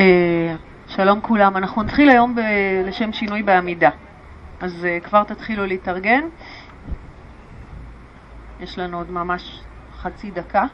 אה, שלום כולם, אנחנו נתחיל היום ב- לשם שינוי בעמידה. אז אה, כבר תתחילו להתארגן. יש לנו עוד ממש חצי דקה.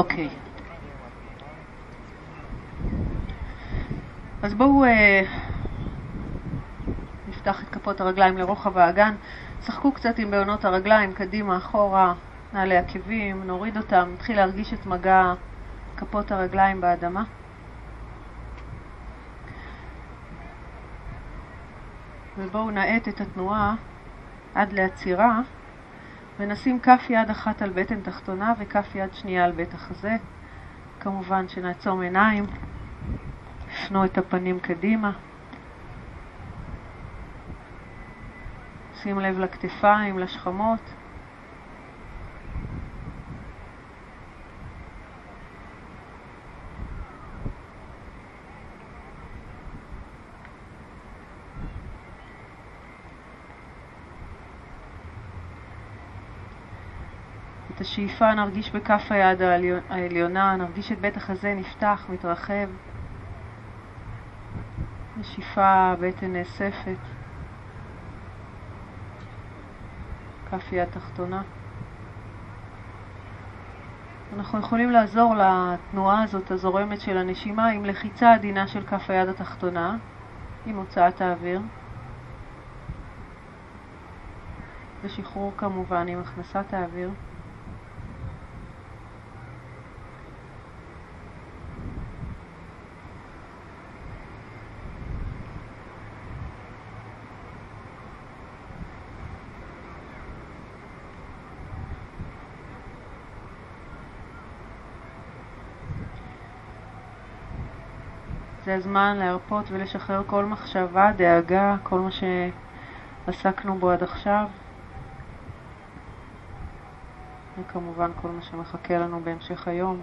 אוקיי. אז בואו אה, נפתח את כפות הרגליים לרוחב האגן. שחקו קצת עם בעונות הרגליים, קדימה, אחורה, נעלי עקבים, נוריד אותם, נתחיל להרגיש את מגע כפות הרגליים באדמה. ובואו נאט את התנועה עד לעצירה. ונשים כף יד אחת על בטן תחתונה וכף יד שנייה על בית החזה. כמובן שנעצום עיניים, הפנו את הפנים קדימה. שים לב לכתפיים, לשכמות. את השאיפה נרגיש בכף היד העליונה, נרגיש את בית החזה נפתח, מתרחב. נשיפה, בטן נאספת. כף יד תחתונה. אנחנו יכולים לעזור לתנועה הזאת הזורמת של הנשימה עם לחיצה עדינה של כף היד התחתונה, עם הוצאת האוויר. ושחרור כמובן עם הכנסת האוויר. זה הזמן להרפות ולשחרר כל מחשבה, דאגה, כל מה שעסקנו בו עד עכשיו. וכמובן כל מה שמחכה לנו בהמשך היום.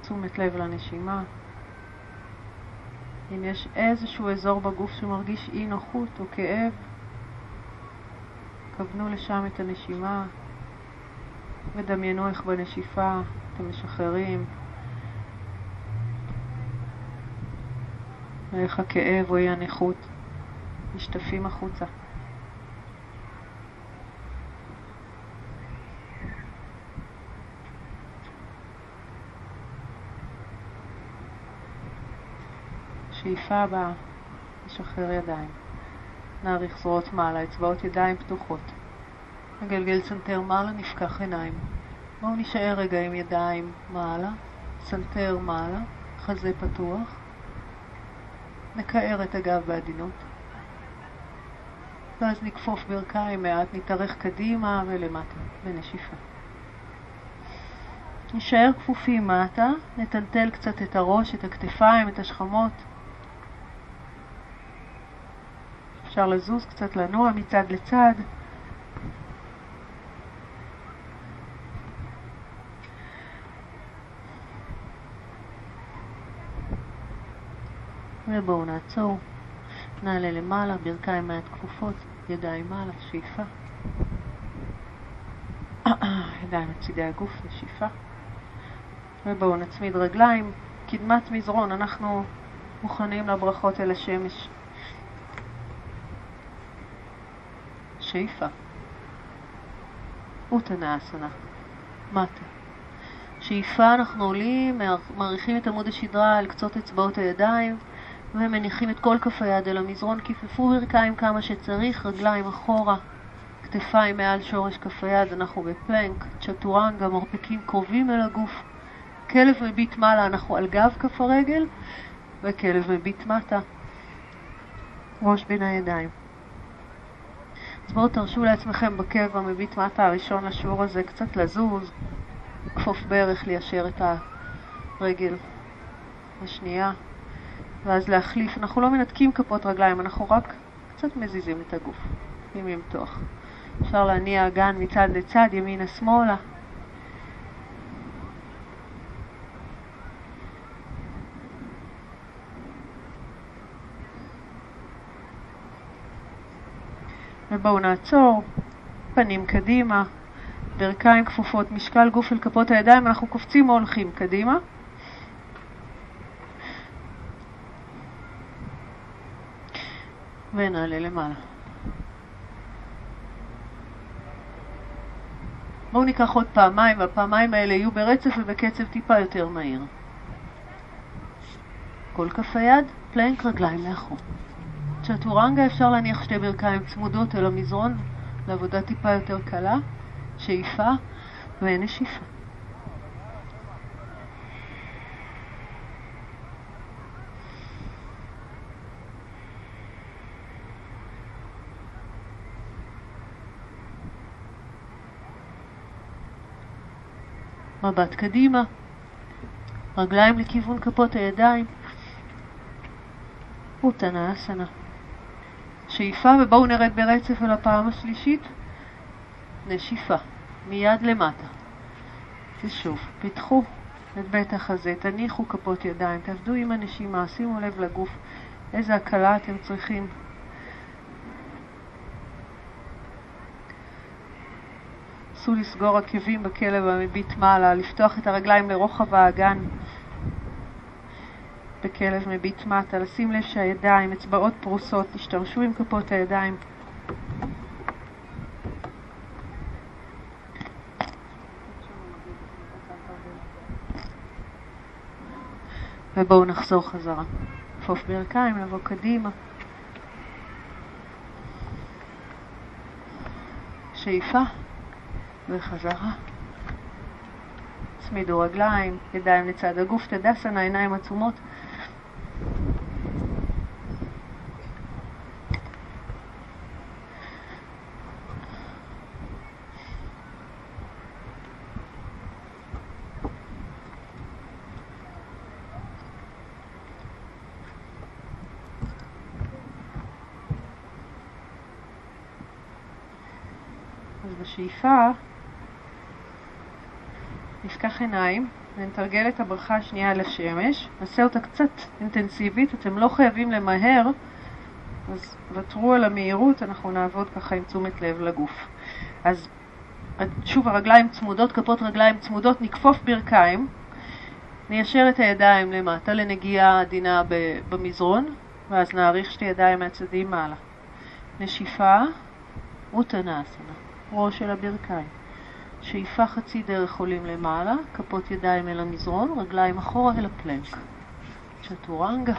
תשומת לב לנשימה. אם יש איזשהו אזור בגוף שמרגיש אי נוחות או כאב, כוונו לשם את הנשימה ודמיינו איך בנשיפה אתם משחררים, ואיך הכאב או אי הנכות משתפים החוצה. שאיפה הבאה, נשחרר ידיים. נאריך זרועות מעלה, אצבעות ידיים פתוחות. נגלגל צנתר מעלה, נפקח עיניים. בואו נשאר רגע עם ידיים מעלה, צנתר מעלה, חזה פתוח. נקער את הגב בעדינות. ואז נכפוף ברכיים מעט, נתארך קדימה ולמטה, בנשיפה. נשאר כפופים מטה, נטלטל קצת את הראש, את הכתפיים, את השכמות. אפשר לזוז קצת, לנוע מצד לצד. ובואו נעצור, נעלה למעלה, ברכיים מעט כפופות, ידיים מעלה, שאיפה. ידיים לצידי הגוף, נשיפה. ובואו נצמיד רגליים, קדמת מזרון, אנחנו מוכנים לברכות אל השמש. שאיפה. אוטנה אסנה. מטה. שאיפה אנחנו עולים, מעריכים את עמוד השדרה על קצות אצבעות הידיים ומניחים את כל כף היד אל המזרון, כיפפו ברכיים כמה שצריך, רגליים אחורה, כתפיים מעל שורש כף היד, אנחנו בפלנק, צ'טורנגה, מרפקים קרובים אל הגוף, כלב מביט מעלה, אנחנו על גב כף הרגל, וכלב מביט מטה, ראש בין הידיים. אז בואו תרשו לעצמכם בכאב המביט מטה הראשון לשיעור הזה קצת לזוז, כפוף ברך, ליישר את רגל השנייה, ואז להחליף. אנחנו לא מנתקים כפות רגליים, אנחנו רק קצת מזיזים את הגוף, עם למתוח. אפשר להניע אגן מצד לצד, ימינה-שמאלה. ובואו נעצור, פנים קדימה, ברכיים כפופות, משקל גוף אל כפות הידיים, אנחנו קופצים או הולכים קדימה. ונעלה למעלה. בואו ניקח עוד פעמיים, והפעמיים האלה יהיו ברצף ובקצב טיפה יותר מהיר. כל כף היד, פלנק רגליים לאחור. צ'טורנגה אפשר להניח שתי ברכיים צמודות אל המזרון לעבודה טיפה יותר קלה, שאיפה ונשיפה. מבט קדימה, רגליים לכיוון כפות הידיים, אסנה. שאיפה ובואו נרד ברצף על הפעם השלישית, נשיפה, מיד למטה. ושוב, פיתחו את בית החזה, תניחו כפות ידיים, תעבדו עם הנשימה, שימו לב לגוף, איזה הקלה אתם צריכים נסו לסגור עקבים בכלב המביט מעלה, לפתוח את הרגליים לרוחב האגן בכלב מביט מטה, לשים לב שהידיים, אצבעות פרוסות, תשתמשו עם כפות הידיים. ובואו נחזור חזרה. כפוף ברכיים, לבוא קדימה. שאיפה. וחזרה. צמידו רגליים, ידיים לצד הגוף, תדסנה, עיניים עצומות. אז בשאיפה נפקח עיניים ונתרגל את הברכה השנייה לשמש. נעשה אותה קצת אינטנסיבית, אתם לא חייבים למהר, אז ותרו על המהירות, אנחנו נעבוד ככה עם תשומת לב לגוף. אז שוב הרגליים צמודות, כפות רגליים צמודות, נכפוף ברכיים, ניישר את הידיים למטה לנגיעה עדינה במזרון, ואז נאריך שתי ידיים מהצדדים מעלה. נשיפה, אוטנאסנה, ראש של הברכיים. שאיפה חצי דרך עולים למעלה, כפות ידיים אל המזרון, רגליים אחורה אל הפלנק. צ'טורנגה,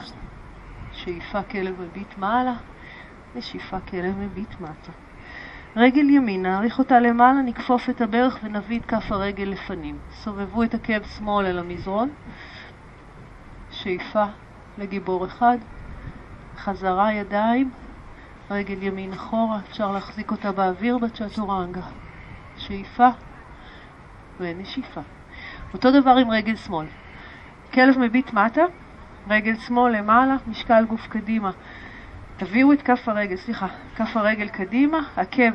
שאיפה כלב מביט מעלה, נשיפה כלב מביט מטה. רגל ימין, נאריך אותה למעלה, נכפוף את הברך ונביא את כף הרגל לפנים. סובבו את עקב שמאל אל המזרון, שאיפה לגיבור אחד, חזרה ידיים, רגל ימין אחורה, אפשר להחזיק אותה באוויר בצ'טורנגה. שאיפה ונשיפה. אותו דבר עם רגל שמאל. כלב מביט מטה, רגל שמאל למעלה, משקל גוף קדימה. תביאו את כף הרגל, סליחה, כף הרגל קדימה, עקב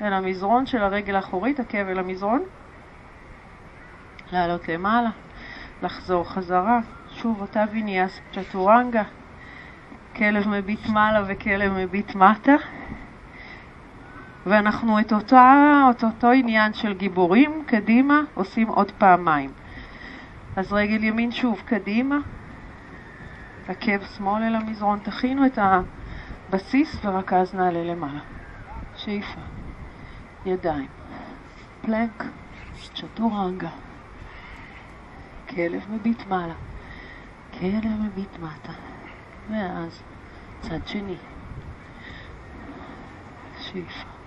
אל המזרון של הרגל האחורית, עקב אל המזרון. לעלות למעלה, לחזור חזרה, שוב אותה ויניאס צ'טורנגה, כלב מביט מעלה וכלב מביט מטה. ואנחנו את, אותה, את אותו עניין של גיבורים קדימה עושים עוד פעמיים. אז רגל ימין שוב קדימה, עקב שמאל אל המזרון, תכינו את הבסיס ורק אז נעלה למעלה. שאיפה, ידיים, פלנק, צ'טורנגה, כלב מביט מעלה, כלב מביט מטה, ואז צד שני, שאיפה.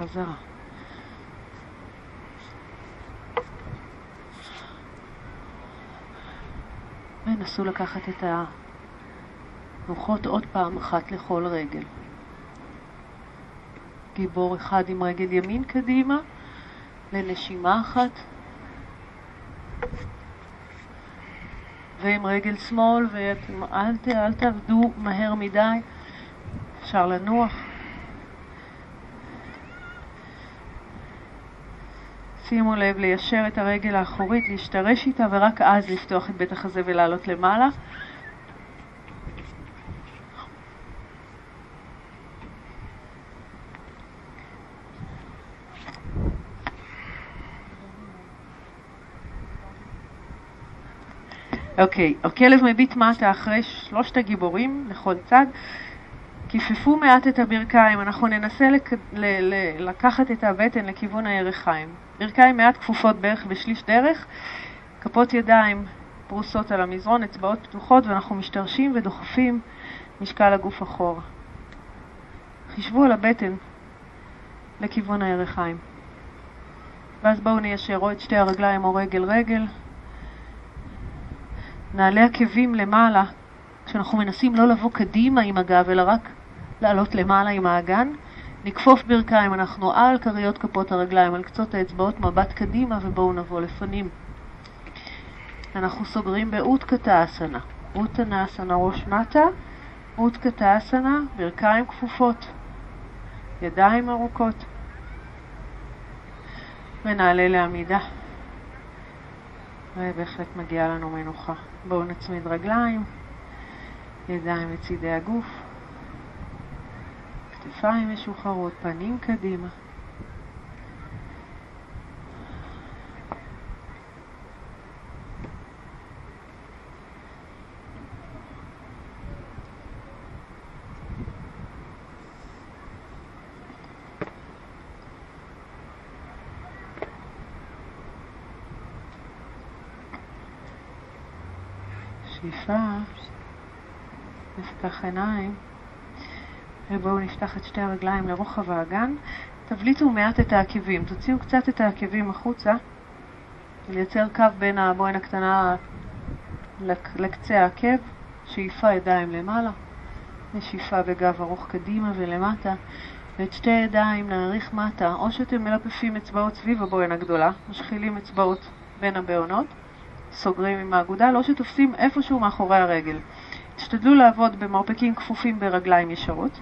חזרה. ונסו לקחת את הרוחות עוד פעם אחת לכל רגל. גיבור אחד עם רגל ימין קדימה, לנשימה אחת. ועם רגל שמאל, ואל אל תעבדו מהר מדי, אפשר לנוח. שימו לב ליישר את הרגל האחורית, להשתרש איתה ורק אז לפתוח את בית החזה ולעלות למעלה. אוקיי, okay, הכלב מביט מטה אחרי שלושת הגיבורים לכל צד. כיפפו מעט את הברכיים, אנחנו ננסה לק... ל... ל... לקחת את הבטן לכיוון הירכיים. ברכיים מעט כפופות בערך בשליש דרך, כפות ידיים פרוסות על המזרון, אצבעות פתוחות, ואנחנו משתרשים ודוחפים משקל הגוף אחורה. חישבו על הבטן לכיוון הירכיים. ואז בואו ניישר או את שתי הרגליים או רגל רגל. נעלה עקבים למעלה, כשאנחנו מנסים לא לבוא קדימה עם הגב, אלא רק לעלות למעלה עם האגן. נכפוף ברכיים, אנחנו על כריות כפות הרגליים, על קצות האצבעות, מבט קדימה, ובואו נבוא לפנים. אנחנו סוגרים באותקתה אסנה. אותנה אסנה ראש מטה, אותקתה אסנה, ברכיים כפופות, ידיים ארוכות, ונעלה לעמידה. ובהחלט מגיעה לנו מנוחה. בואו נצמיד רגליים, ידיים לצידי הגוף. כתפיים משוחררות, פנים קדימה. שאיפה, נפתח עיניים. ובואו נפתח את שתי הרגליים לרוחב האגן. תבליטו מעט את העקבים, תוציאו קצת את העקבים החוצה, לייצר קו בין הבוהן הקטנה לקצה העקב, שאיפה ידיים למעלה, נשיפה בגב ארוך קדימה ולמטה, ואת שתי ידיים נעריך מטה, או שאתם מלפפים אצבעות סביב הבוהן הגדולה, משחילים אצבעות בין הבעונות, סוגרים עם האגודל, או שתופסים איפשהו מאחורי הרגל. תשתדלו לעבוד במרפקים כפופים ברגליים ישרות.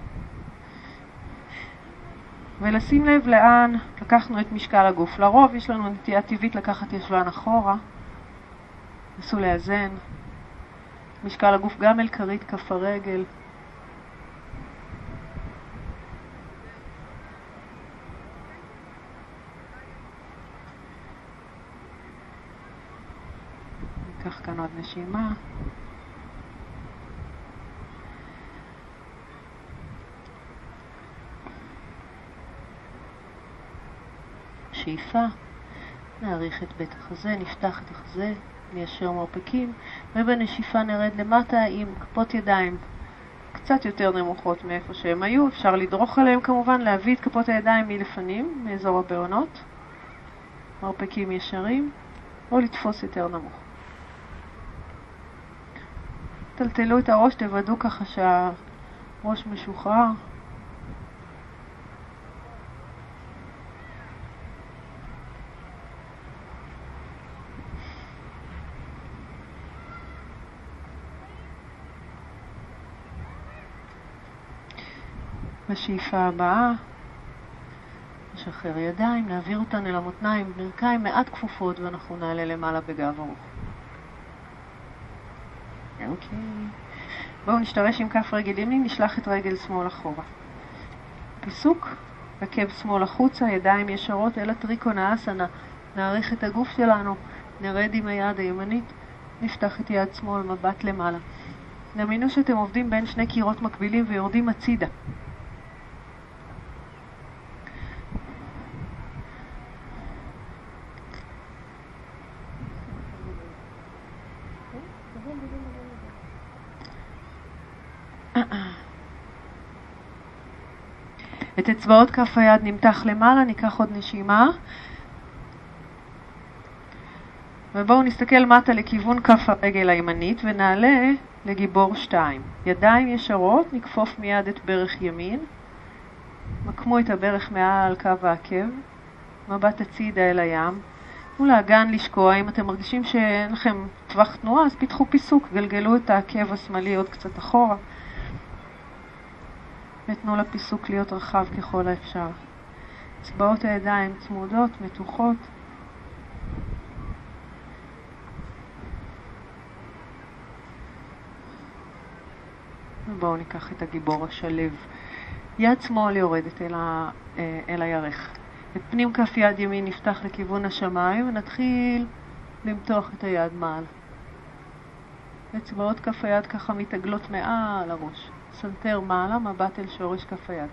ולשים לב לאן לקחנו את משקל הגוף. לרוב יש לנו נטייה טבעית לקחת ישבן אחורה. נסו לאזן. משקל הגוף גם אל כרית כף הרגל. ניקח כאן עוד נשימה. שאיפה, נאריך את בית החזה, נפתח את החזה, ניישר מרפקים, ובנשיפה נרד למטה עם כפות ידיים קצת יותר נמוכות מאיפה שהם היו, אפשר לדרוך עליהם כמובן, להביא את כפות הידיים מלפנים, מאזור הבעונות, מרפקים ישרים, או לתפוס יותר נמוך. טלטלו את הראש, תוודאו ככה שהראש משוחרר. בשאיפה הבאה, נשחרר ידיים, נעביר אותן אל המותניים, ברכיים מעט כפופות ואנחנו נעלה למעלה בגב ארוך. אוקיי. בואו נשתרש עם כף רגל ימין, נשלח את רגל שמאל אחורה. פיסוק, עקב שמאל החוצה, ידיים ישרות אל הטריקון האסנה. נעריך את הגוף שלנו, נרד עם היד הימנית, נפתח את יד שמאל, מבט למעלה. דמיינו שאתם עובדים בין שני קירות מקבילים ויורדים הצידה. את אצבעות כף היד נמתח למעלה, ניקח עוד נשימה. ובואו נסתכל מטה לכיוון כף הרגל הימנית ונעלה לגיבור שתיים. ידיים ישרות, נכפוף מיד את ברך ימין. מקמו את הברך מעל קו העקב, מבט הצידה אל הים. תנו לאגן לשקוע, אם אתם מרגישים שאין לכם טווח תנועה, אז פיתחו פיסוק, גלגלו את העקב השמאלי עוד קצת אחורה. ותנו לפיסוק להיות רחב ככל האפשר. אצבעות הידיים צמודות, מתוחות. ובואו ניקח את הגיבור השלב. יד שמאל יורדת אל, ה, אה, אל הירך. את פנים כף יד ימין נפתח לכיוון השמיים ונתחיל למתוח את היד מעל. אצבעות כף היד ככה מתעגלות מעל הראש. סנטר מעלה, מבט אל שורש כף היד.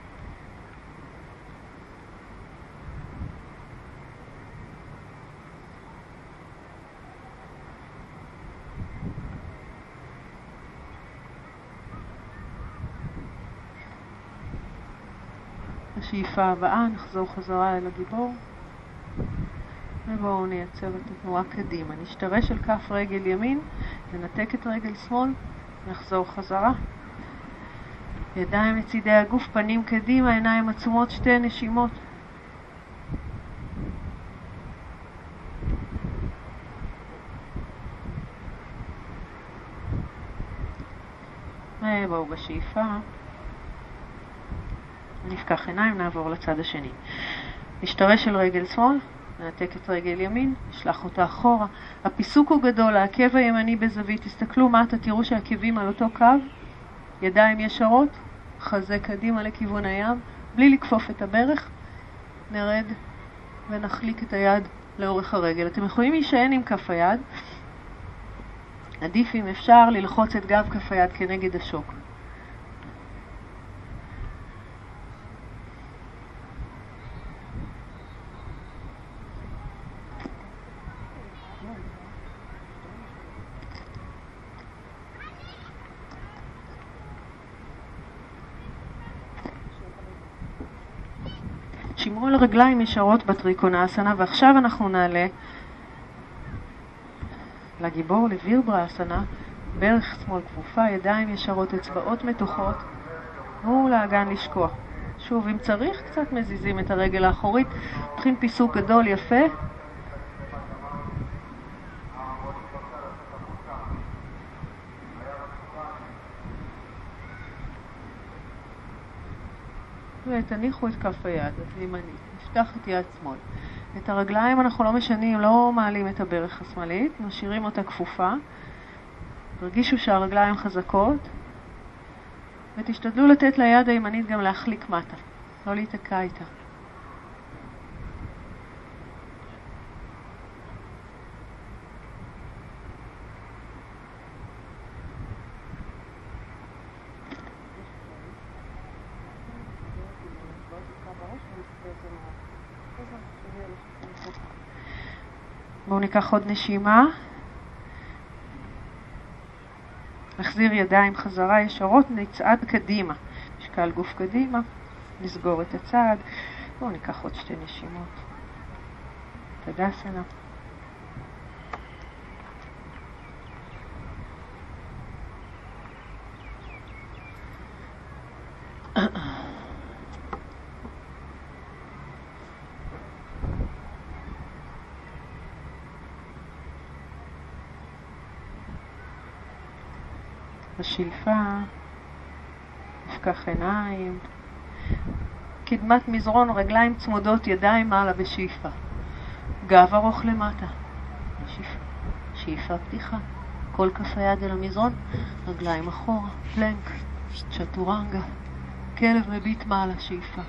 השאיפה הבאה, נחזור חזרה אל הגיבור ובואו נייצר את התנועה קדימה. נשתרש על כף רגל ימין, ננתק את רגל שמאל, נחזור חזרה. ידיים לצידי הגוף, פנים קדימה, עיניים עצומות, שתי נשימות. ובואו בשאיפה. נפקח עיניים, נעבור לצד השני. נשתרש על רגל שמאל, ננתק את רגל ימין, נשלח אותה אחורה. הפיסוק הוא גדול, העקב הימני בזווית. תסתכלו מטה, תראו שהעקבים על אותו קו, ידיים ישרות, חזה קדימה לכיוון הים, בלי לכפוף את הברך. נרד ונחליק את היד לאורך הרגל. אתם יכולים להישען עם כף היד. עדיף אם אפשר ללחוץ את גב כף היד כנגד השוק. שמרו על רגליים ישרות בטריקונאסנה, ועכשיו אנחנו נעלה לגיבור לווירבראסנה, ברך שמאל כפופה, ידיים ישרות, אצבעות מתוחות, תנו לאגן לשקוע. שוב, אם צריך, קצת מזיזים את הרגל האחורית, פותחים פיסוק גדול יפה, ותניחו את כף היד הימנית, נפתח את יד שמאל. את הרגליים אנחנו לא משנים, לא מעלים את הברך השמאלית, משאירים אותה כפופה. תרגישו שהרגליים חזקות, ותשתדלו לתת ליד הימנית גם להחליק מטה, לא להיתקע איתה. בואו ניקח עוד נשימה. נחזיר ידיים חזרה ישרות, נצעד קדימה. משקל גוף קדימה, נסגור את הצעד. בואו ניקח עוד שתי נשימות. תודה בשאיפה, נפקח עיניים, קדמת מזרון, רגליים צמודות, ידיים מעלה בשאיפה. גב ארוך למטה, בשאיפה. שאיפה פתיחה, כל כף היד אל המזרון, רגליים אחורה, פלנק, צ'טורנגה, כלב מביט מעלה, שאיפה.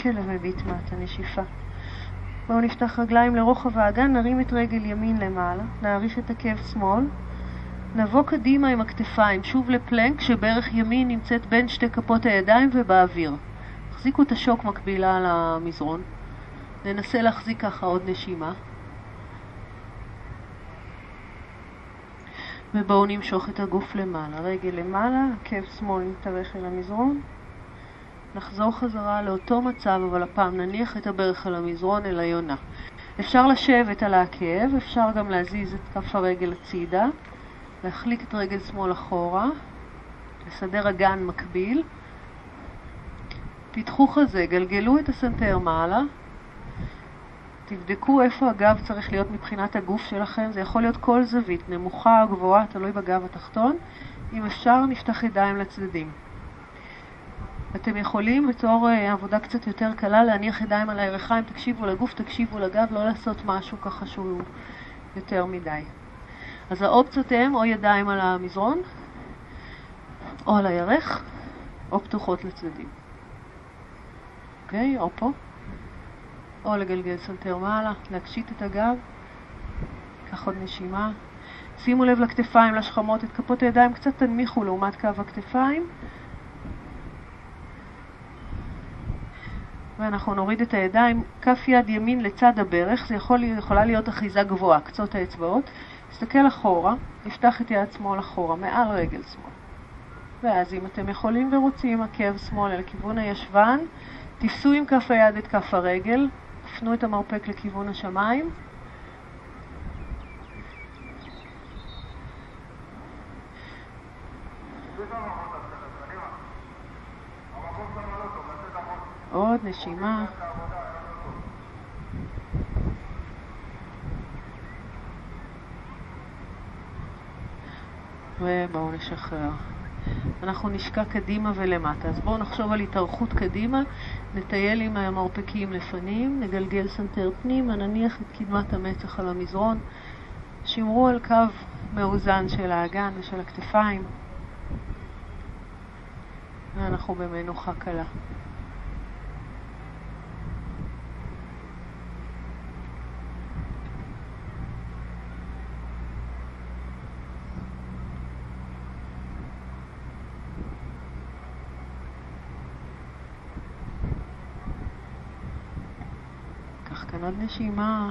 כלב מביט מטה, נשיפה. בואו נפתח רגליים לרוחב האגן, נרים את רגל ימין למעלה, נעריך את עקב שמאל, נבוא קדימה עם הכתפיים, שוב לפלנק, שברך ימין נמצאת בין שתי כפות הידיים ובאוויר. תחזיקו את השוק מקבילה על המזרון. ננסה להחזיק ככה עוד נשימה. ובואו נמשוך את הגוף למעלה. רגל למעלה, עקב שמאל מתארך אל המזרון. נחזור חזרה לאותו מצב, אבל הפעם נניח את הברך על המזרון אל היונה. אפשר לשבת על העקב, אפשר גם להזיז את כף הרגל הצידה. להחליק את רגל שמאל אחורה, לסדר אגן מקביל, פיתחו חזה, גלגלו את הסנטר מעלה, תבדקו איפה הגב צריך להיות מבחינת הגוף שלכם, זה יכול להיות כל זווית, נמוכה או גבוהה, תלוי בגב התחתון. אם אפשר, נפתח ידיים לצדדים. אתם יכולים בתור uh, עבודה קצת יותר קלה להניח ידיים על הירכיים, תקשיבו לגוף, תקשיבו לגב, לא לעשות משהו ככה שהוא יותר מדי. אז האופציות הן או ידיים על המזרון, או על הירך, או פתוחות לצדדים. אוקיי? או פה. או לגלגל סנטר מעלה, להקשית את הגב. קח עוד נשימה. שימו לב לכתפיים, לשכמות, את כפות הידיים קצת תנמיכו לעומת קו הכתפיים. ואנחנו נוריד את הידיים, כף יד ימין לצד הברך, זה יכול, יכולה להיות אחיזה גבוהה, קצות האצבעות. נסתכל אחורה, נפתח את יד שמאל אחורה, מעל רגל שמאל. ואז אם אתם יכולים ורוצים, עקב שמאל אל כיוון הישבן, תישאו עם כף היד את כף הרגל, תפנו את המרפק לכיוון השמיים. עוד נשימה. ובואו נשחרר. אנחנו נשקע קדימה ולמטה. אז בואו נחשוב על התארכות קדימה, נטייל עם המרפקים לפנים, נגלגל סנטר פנימה, נניח את קדמת המצח על המזרון, שמרו על קו מאוזן של האגן ושל הכתפיים, ואנחנו במנוחה קלה. עוד נשימה.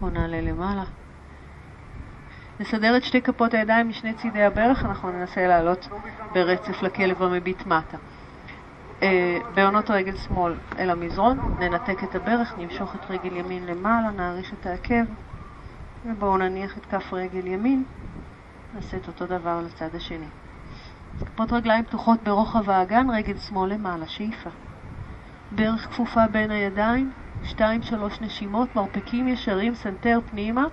בואו נעלה למעלה. נסדר את שתי כפות הידיים משני צידי הברך, אנחנו ננסה לעלות ברצף לכלב המביט מטה. אה, בעונות רגל שמאל אל המזרון, ננתק את הברך, נמשוך את רגל ימין למעלה, נעריך את העקב. ובואו נניח את כף רגל ימין, נעשה את אותו דבר לצד השני. כפות רגליים פתוחות ברוחב האגן, רגל שמאל למעלה, שאיפה. ברך כפופה בין הידיים, שתיים שלוש נשימות, מרפקים ישרים, סנטר פנימה,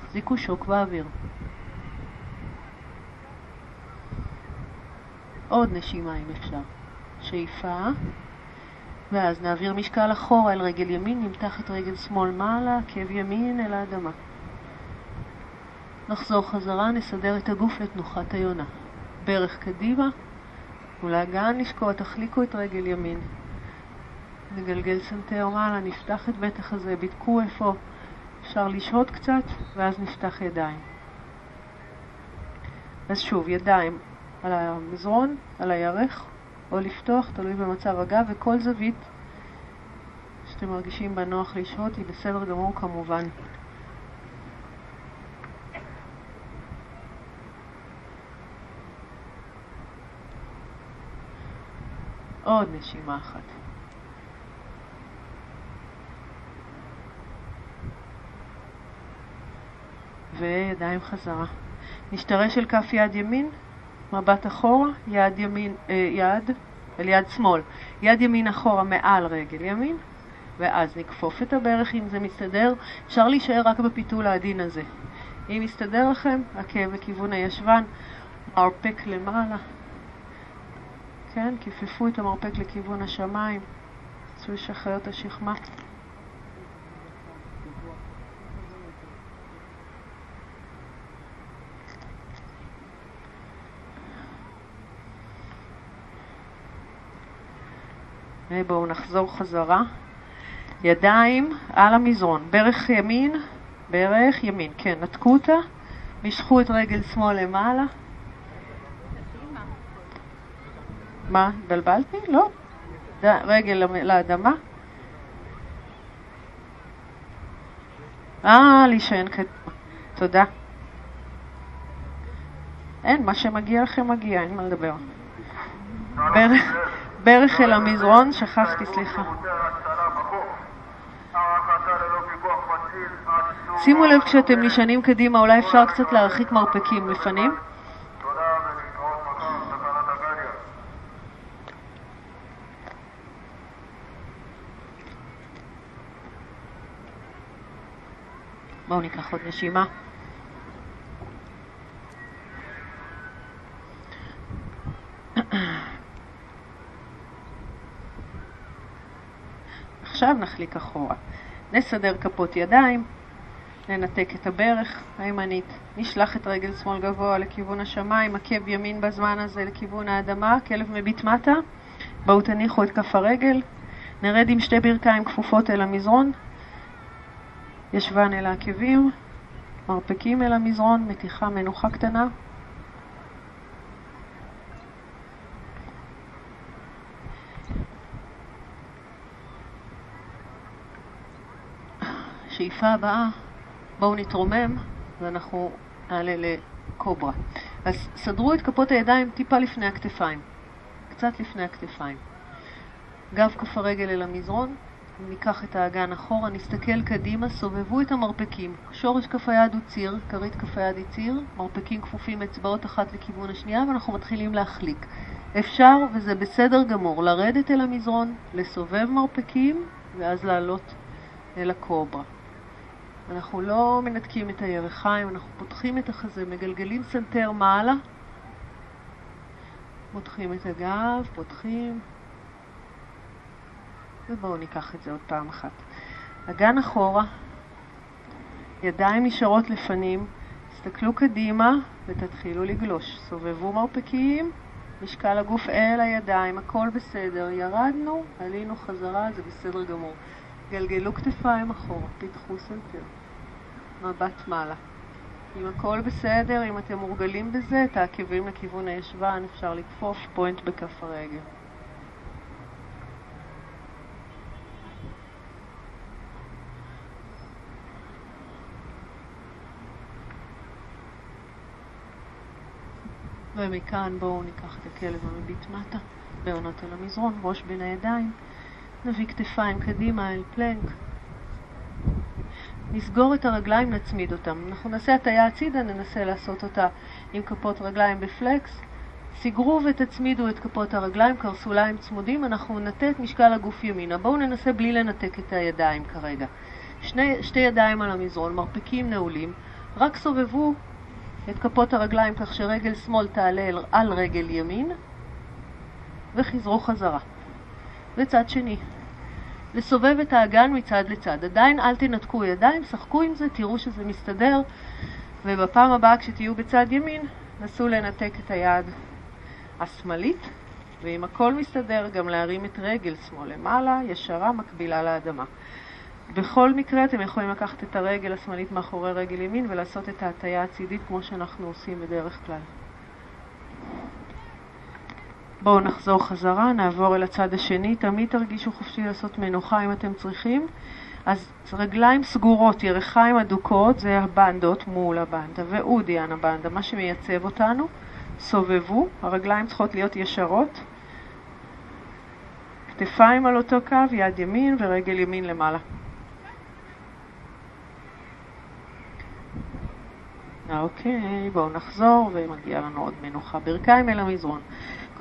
תחזיקו שוק באוויר. עוד נשימה אם אפשר. שאיפה. ואז נעביר משקל אחורה אל רגל ימין, נמתח את רגל שמאל מעלה, עקב ימין אל האדמה. נחזור חזרה, נסדר את הגוף לתנוחת היונה. ברך קדימה, ולאגן לשקוע, תחליקו את רגל ימין. נגלגל סנטר מעלה, נפתח את בית החזה, בדקו איפה אפשר לשהות קצת, ואז נפתח ידיים. אז שוב, ידיים על המזרון, על הירך, או לפתוח, תלוי במצב הגב, וכל זווית שאתם מרגישים בנוח לשהות היא בסדר גמור כמובן. עוד נשימה אחת. וידיים חזרה. נשתרש אל כף יד ימין, מבט אחורה, יד ימין, אה, יד אל יד שמאל, יד ימין אחורה מעל רגל ימין, ואז נכפוף את הברך אם זה מסתדר. אפשר להישאר רק בפיתול העדין הזה. אם מסתדר לכם, עקב בכיוון הישבן, מרפק למעלה. כן, כיפפו את המרפק לכיוון השמיים, רצו לשחרר את השכמה. ובואו נחזור חזרה. ידיים על המזרון, ברך ימין, ברך ימין, כן, נתקו אותה, משכו את רגל שמאל למעלה. מה, התבלבלתי? לא. רגל לאדמה. אה, להישען קדימה. תודה. אין, מה שמגיע לכם מגיע, אין מה לדבר. ברך... ברך אל המזרון, שכחתי, סליחה. שימו לב כשאתם נשענים קדימה, אולי אפשר קצת להרחיק מרפקים לפנים. בואו ניקח עוד נשימה. עכשיו נחליק אחורה. נסדר כפות ידיים, ננתק את הברך הימנית, נשלח את רגל שמאל גבוה לכיוון השמיים, עקב ימין בזמן הזה לכיוון האדמה, כלב מביט מטה, בואו תניחו את כף הרגל, נרד עם שתי ברכיים כפופות אל המזרון, ישבן אל העקבים, מרפקים אל המזרון, מתיחה מנוחה קטנה. שאיפה הבאה, בואו נתרומם ואנחנו נעלה לקוברה. אז סדרו את כפות הידיים טיפה לפני הכתפיים, קצת לפני הכתפיים. גב כף הרגל אל המזרון, ניקח את האגן אחורה, נסתכל קדימה, סובבו את המרפקים. שורש כף היד הוא ציר, כרית כף היד היא ציר, מרפקים כפופים אצבעות אחת לכיוון השנייה ואנחנו מתחילים להחליק. אפשר, וזה בסדר גמור, לרדת אל המזרון, לסובב מרפקים ואז לעלות אל הקוברה. אנחנו לא מנתקים את הירכיים, אנחנו פותחים את החזה, מגלגלים סנטר מעלה, פותחים את הגב, פותחים, ובואו ניקח את זה עוד פעם אחת. אגן אחורה, ידיים נשארות לפנים, תסתכלו קדימה ותתחילו לגלוש. סובבו מרפקים, משקל הגוף אל הידיים, הכל בסדר. ירדנו, עלינו חזרה, זה בסדר גמור. גלגלו כתפיים אחורה, פתחו סנטר. מבט מעלה. אם הכל בסדר, אם אתם מורגלים בזה, את העקבים לכיוון הישבן אפשר לכפוף פוינט בכף הרגל. ומכאן בואו ניקח את הכלב המביט מטה, בעונות על המזרון, ראש בין הידיים, נביא כתפיים קדימה אל פלנק, נסגור את הרגליים, נצמיד אותם. אנחנו נעשה הטיה הצידה, ננסה לעשות אותה עם כפות רגליים בפלקס. סגרו ותצמידו את כפות הרגליים, קרסוליים צמודים, אנחנו נטה את משקל הגוף ימינה. בואו ננסה בלי לנתק את הידיים כרגע. שני, שתי ידיים על המזרון, מרפקים נעולים, רק סובבו את כפות הרגליים כך שרגל שמאל תעלה על רגל ימין וחזרו חזרה. וצד שני. לסובב את האגן מצד לצד. עדיין אל תנתקו ידיים, שחקו עם זה, תראו שזה מסתדר, ובפעם הבאה כשתהיו בצד ימין, נסו לנתק את היד השמאלית, ואם הכל מסתדר, גם להרים את רגל שמאל למעלה, ישרה, מקבילה לאדמה. בכל מקרה אתם יכולים לקחת את הרגל השמאלית מאחורי רגל ימין ולעשות את ההטייה הצידית כמו שאנחנו עושים בדרך כלל. בואו נחזור חזרה, נעבור אל הצד השני, תמיד תרגישו חופשי לעשות מנוחה אם אתם צריכים. אז רגליים סגורות, ירכיים אדוקות, זה הבנדות מול הבנדה, ואודיאן הבנדה, מה שמייצב אותנו. סובבו, הרגליים צריכות להיות ישרות. כתפיים על אותו קו, יד ימין ורגל ימין למעלה. אוקיי, בואו נחזור, ומגיע לנו עוד מנוחה. ברכיים אל המזרון.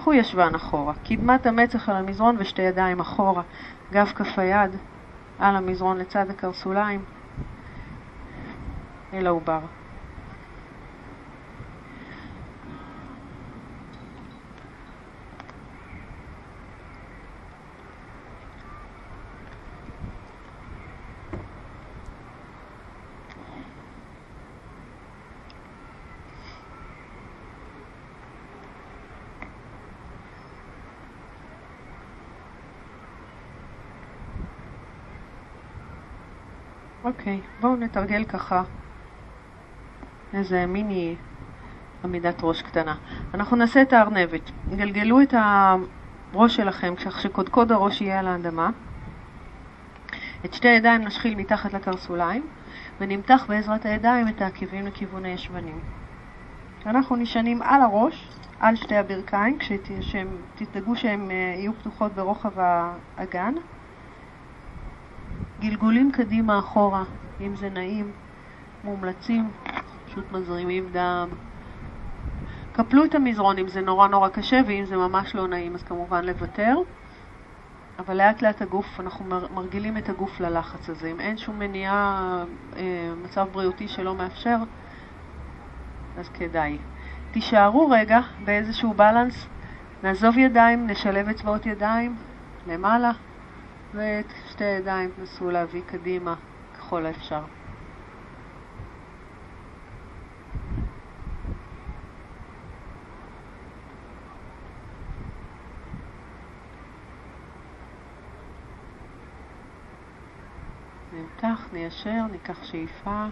קחו ישבן אחורה, קדמת המצח על המזרון ושתי ידיים אחורה, גב כף היד על המזרון לצד הקרסוליים, אל העובר. אוקיי, בואו נתרגל ככה איזה מיני עמידת ראש קטנה. אנחנו נעשה את הארנבת. גלגלו את הראש שלכם כך שקודקוד הראש יהיה על האדמה. את שתי הידיים נשחיל מתחת לקרסוליים ונמתח בעזרת הידיים את העקבים לכיוון הישבנים. אנחנו נשענים על הראש, על שתי הברכיים, כשתדאגו שהן אה, יהיו פתוחות ברוחב האגן. גלגולים קדימה אחורה, אם זה נעים, מומלצים, פשוט מזרימים דם. קפלו את המזרון אם זה נורא נורא קשה, ואם זה ממש לא נעים אז כמובן לוותר. אבל לאט לאט הגוף, אנחנו מרגילים את הגוף ללחץ הזה. אם אין שום מניעה, אה, מצב בריאותי שלא מאפשר, אז כדאי. תישארו רגע באיזשהו בלנס, נעזוב ידיים, נשלב אצבעות ידיים למעלה, ואת שתי הידיים תנסו להביא קדימה ככל האפשר. נמתח, ניישר, ניקח שאיפה.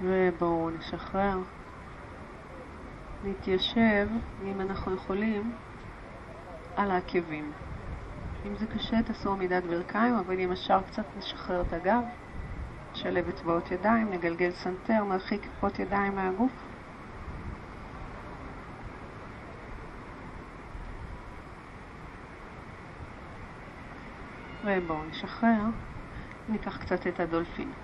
ובואו נשחרר. נתיישב, אם אנחנו יכולים, על העקבים. אם זה קשה, תעשו עמידת ברכיים, אבל אם אפשר קצת נשחרר את הגב, נשלב אצבעות ידיים, נגלגל סנטר, נרחיק כפות ידיים מהגוף. ובואו נשחרר, ניקח קצת את הדולפין.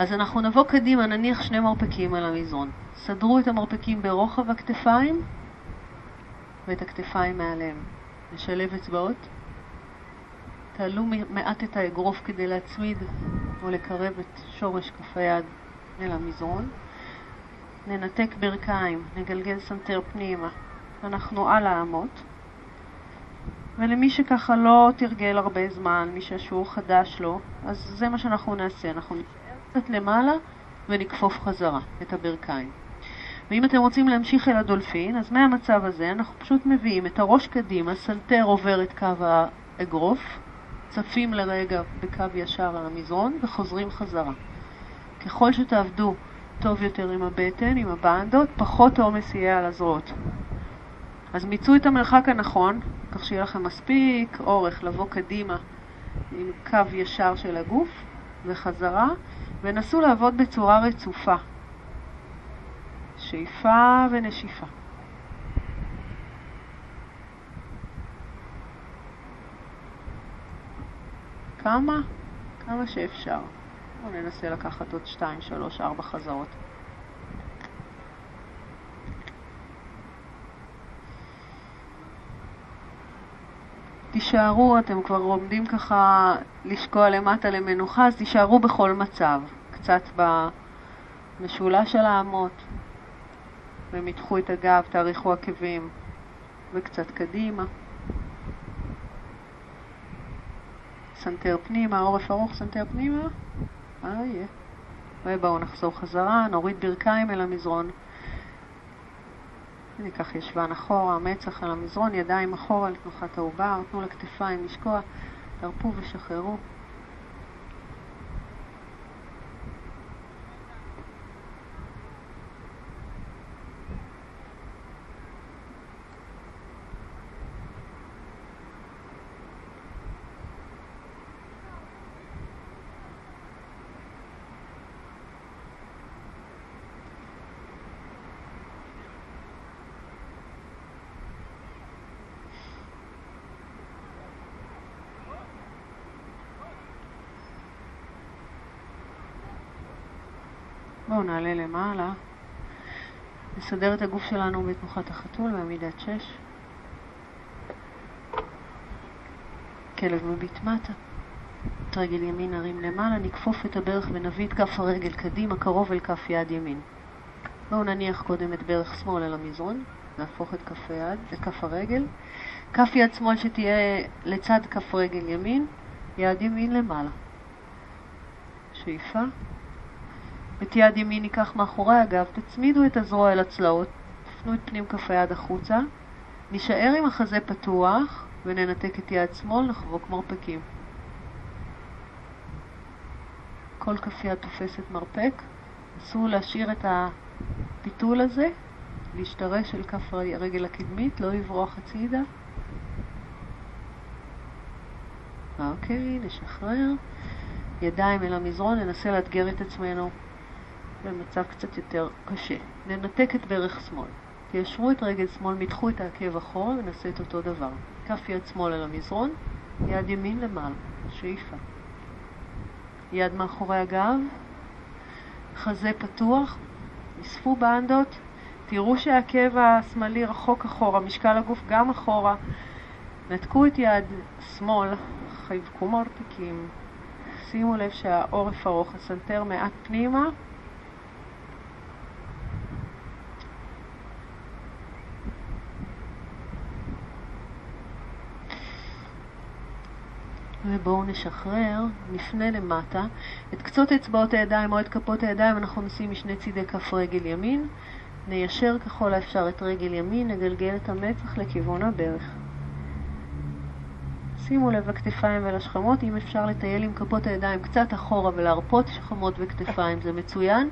אז אנחנו נבוא קדימה, נניח שני מרפקים על המזרון. סדרו את המרפקים ברוחב הכתפיים ואת הכתפיים מעליהם. נשלב אצבעות. תעלו מעט את האגרוף כדי להצמיד או לקרב את שורש כף היד אל המזרון. ננתק ברכיים, נגלגל סנטר פנימה. אנחנו על האמות. ולמי שככה לא תרגל הרבה זמן, מי שהשיעור חדש לו, אז זה מה שאנחנו נעשה. אנחנו קצת למעלה ונכפוף חזרה את הברכיים. ואם אתם רוצים להמשיך אל הדולפין, אז מהמצב הזה אנחנו פשוט מביאים את הראש קדימה, סנטר עובר את קו האגרוף, צפים לרגע בקו ישר על המזרון וחוזרים חזרה. ככל שתעבדו טוב יותר עם הבטן, עם הבנדות, פחות עומס יהיה על הזרועות. אז מיצו את המרחק הנכון, כך שיהיה לכם מספיק אורך לבוא קדימה עם קו ישר של הגוף וחזרה, ונסו לעבוד בצורה רצופה. שאיפה ונשיפה. כמה? כמה שאפשר. בואו ננסה לקחת עוד 2, 3, 4 חזרות. תישארו, אתם כבר עומדים ככה לשקוע למטה למנוחה, אז תישארו בכל מצב. קצת במשולש של האמות, ומתחו את הגב, תאריכו עקבים, וקצת קדימה. סנטר פנימה, עורף ארוך, סנטר פנימה. אה, יהיה. ובואו נחזור חזרה, נוריד ברכיים אל המזרון. ניקח ישבן אחורה, מצח על המזרון, ידיים אחורה לתנוחת העובר, תנו לכתפיים לשקוע, תרפו ושחררו. בואו נעלה למעלה. נסדר את הגוף שלנו בתנוחת החתול בעמידת שש. כלב מביט מטה. את רגל ימין נרים למעלה, נכפוף את הברך ונביא את כף הרגל קדימה, קרוב אל כף יד ימין. בואו נניח קודם את ברך שמאל על המזרון, נהפוך את כף היד, את כף הרגל. כף יד שמאל שתהיה לצד כף רגל ימין, יד ימין למעלה. שאיפה. את יד ימין ניקח מאחורי הגב, תצמידו את הזרוע אל הצלעות, תפנו את פנים כף היד החוצה, נישאר עם החזה פתוח וננתק את יד שמאל, נחבוק מרפקים. כל כף יד תופסת מרפק, אסור להשאיר את הפיתול הזה, להשתרש אל כף הרגל הקדמית, לא לברוח הצידה. אוקיי, נשחרר. ידיים אל המזרון, ננסה לאתגר את עצמנו במצב קצת יותר קשה. ננתק את ברך שמאל. תיישרו את רגל שמאל, מתחו את העקב אחורה ונעשה את אותו דבר. כף יד שמאל על המזרון, יד ימין למעלה, שאיפה. יד מאחורי הגב, חזה פתוח, אספו באנדות, תראו שהעקב השמאלי רחוק אחורה, משקל הגוף גם אחורה. נתקו את יד שמאל, חיבקו מרתקים. שימו לב שהעורף ארוך, הסנטר מעט פנימה. ובואו נשחרר, נפנה למטה. את קצות אצבעות הידיים או את כפות הידיים אנחנו נשים משני צידי כף רגל ימין. ניישר ככל האפשר את רגל ימין, נגלגל את המצח לכיוון הברך. שימו לב לכתפיים ולשכמות, אם אפשר לטייל עם כפות הידיים קצת אחורה ולהרפות שכמות וכתפיים זה מצוין.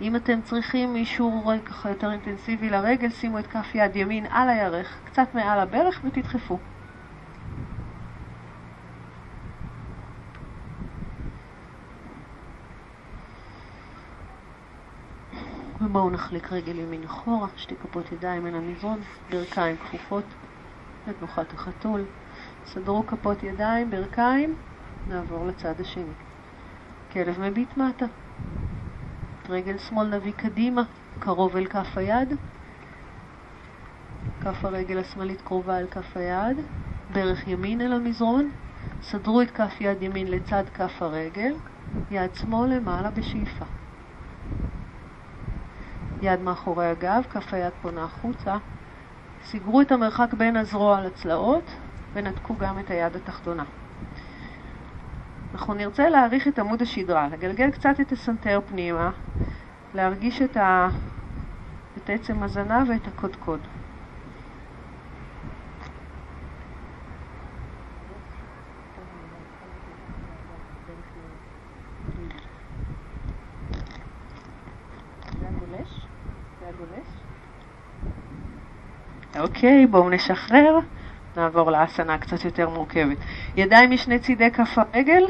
אם אתם צריכים אישור ככה יותר אינטנסיבי לרגל, שימו את כף יד ימין על הירך, קצת מעל הברך ותדחפו. ובואו נחליק רגל ימין אחורה, שתי כפות ידיים אל המזרון, ברכיים כפופות, לתנוחת החתול. סדרו כפות ידיים, ברכיים, נעבור לצד השני. כלב מביט מטה. רגל שמאל נביא קדימה, קרוב אל כף היד. כף הרגל השמאלית קרובה אל כף היד. ברך ימין אל המזרון. סדרו את כף יד ימין לצד כף הרגל. יד שמאל למעלה בשאיפה. יד מאחורי הגב, כף היד פונה החוצה. סגרו את המרחק בין הזרוע לצלעות ונתקו גם את היד התחתונה. אנחנו נרצה להעריך את עמוד השדרה, לגלגל קצת את הסנטר פנימה, להרגיש את, ה... את עצם הזנב ואת הקודקוד. אוקיי, בואו נשחרר. נעבור לאסנה קצת יותר מורכבת. ידיים משני צידי כף הרגל,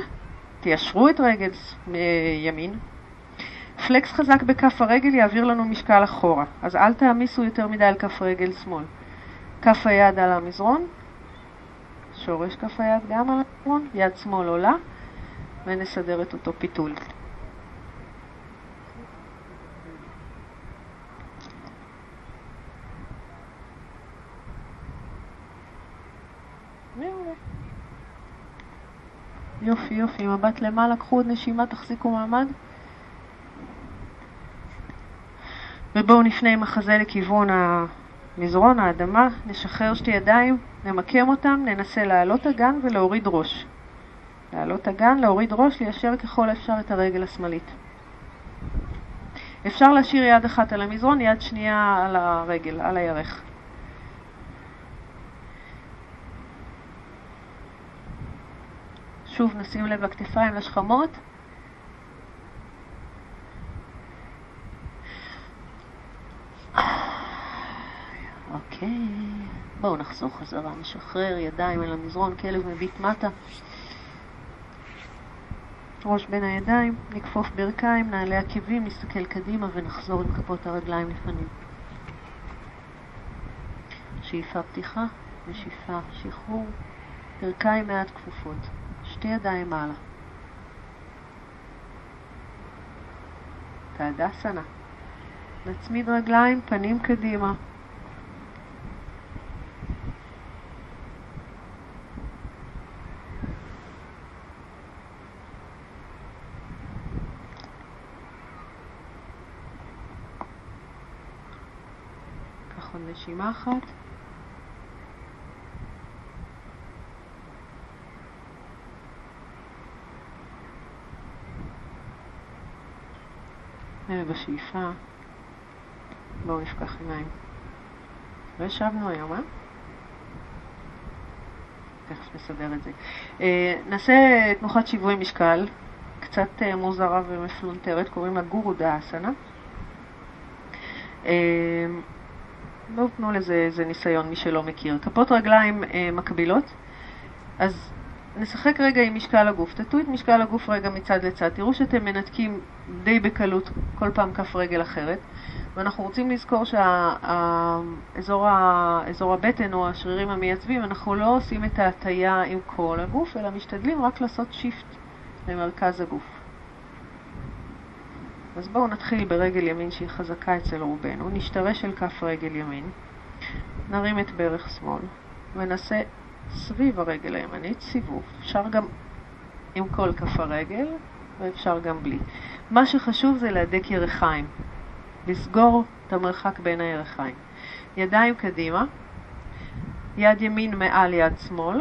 תיישרו את רגל ימין. פלקס חזק בכף הרגל יעביר לנו משקל אחורה, אז אל תעמיסו יותר מדי על כף רגל שמאל. כף היד על המזרון, שורש כף היד גם על המזרון, יד שמאל עולה, ונסדר את אותו פיתול. יופי, יופי, מבט למעלה, קחו עוד נשימה, תחזיקו מעמד. ובואו נפנה עם החזה לכיוון המזרון, האדמה, נשחרר שתי ידיים, נמקם אותם, ננסה לעלות אגן ולהוריד ראש. לעלות אגן, להוריד ראש, ליישר ככל האפשר את הרגל השמאלית. אפשר להשאיר יד אחת על המזרון, יד שנייה על הרגל, על הירך. שוב נשים לב לכתפיים, לשכמות. אוקיי, בואו נחזור חזרה, נשחרר ידיים אל המזרון, כלב מביט מטה. ראש בין הידיים, נכפוף ברכיים, נעלה עקבים, נסתכל קדימה ונחזור עם כפות הרגליים לפנים. שאיפה פתיחה ושאיפה שחרור, ברכיים מעט כפופות. שתי ידיים מעלה. תעדסנה. נצמיד רגליים, פנים קדימה. נשימה אחת. בשאיפה. בואו נפקח עיניים. לא ישבנו היום, אה? תכף נסדר את זה. אה, נעשה תנוחת שיווי משקל, קצת אה, מוזרה ומפלונטרת, קוראים לה גורו דאסנה. אה, בואו תנו לזה איזה ניסיון, מי שלא מכיר. כפות רגליים מקבילות. אז נשחק רגע עם משקל הגוף. תטו את משקל הגוף רגע מצד לצד. תראו שאתם מנתקים די בקלות כל פעם כף רגל אחרת. ואנחנו רוצים לזכור שאזור הבטן או השרירים המייצבים, אנחנו לא עושים את ההטייה עם כל הגוף, אלא משתדלים רק לעשות שיפט למרכז הגוף. אז בואו נתחיל ברגל ימין שהיא חזקה אצל רובנו. נשתרש אל כף רגל ימין, נרים את ברך שמאל, ונעשה סביב הרגל הימנית סיבוב. אפשר גם עם כל כף הרגל, ואפשר גם בלי. מה שחשוב זה להדק ירחיים, לסגור את המרחק בין הירחיים. ידיים קדימה, יד ימין מעל יד שמאל,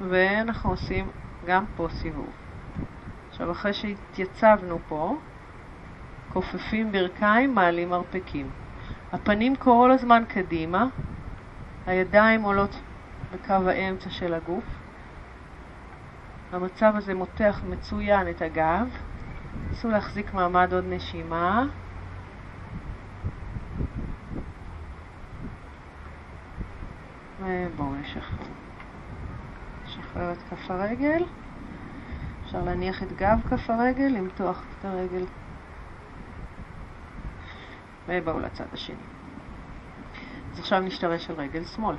ואנחנו עושים גם פה סיבוב. עכשיו, אחרי שהתייצבנו פה, כופפים ברכיים, מעלים מרפקים. הפנים כל הזמן קדימה, הידיים עולות בקו האמצע של הגוף. המצב הזה מותח מצוין את הגב. נסו להחזיק מעמד עוד נשימה. ובואו נשחרר. נשחרר את כף הרגל. אפשר להניח את גב כף הרגל, למתוח את הרגל. ובואו לצד השני. אז עכשיו נשתרש על רגל שמאל.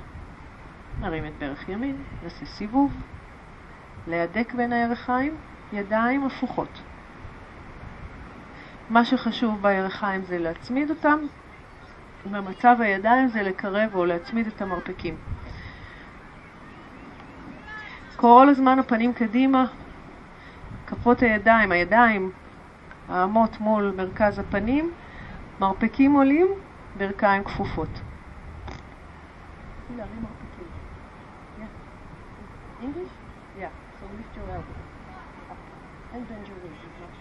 נרים את ברך ימין, נעשה סיבוב, להדק בין הירכיים, ידיים הפוכות. מה שחשוב בירכיים זה להצמיד אותם, במצב הידיים זה לקרב או להצמיד את המרפקים. כל הזמן הפנים קדימה, כפות הידיים, הידיים, האמות מול מרכז הפנים, מרפקים עולים, ברכיים כפופות. English? Yeah. So lift your elbow up and your knees as much.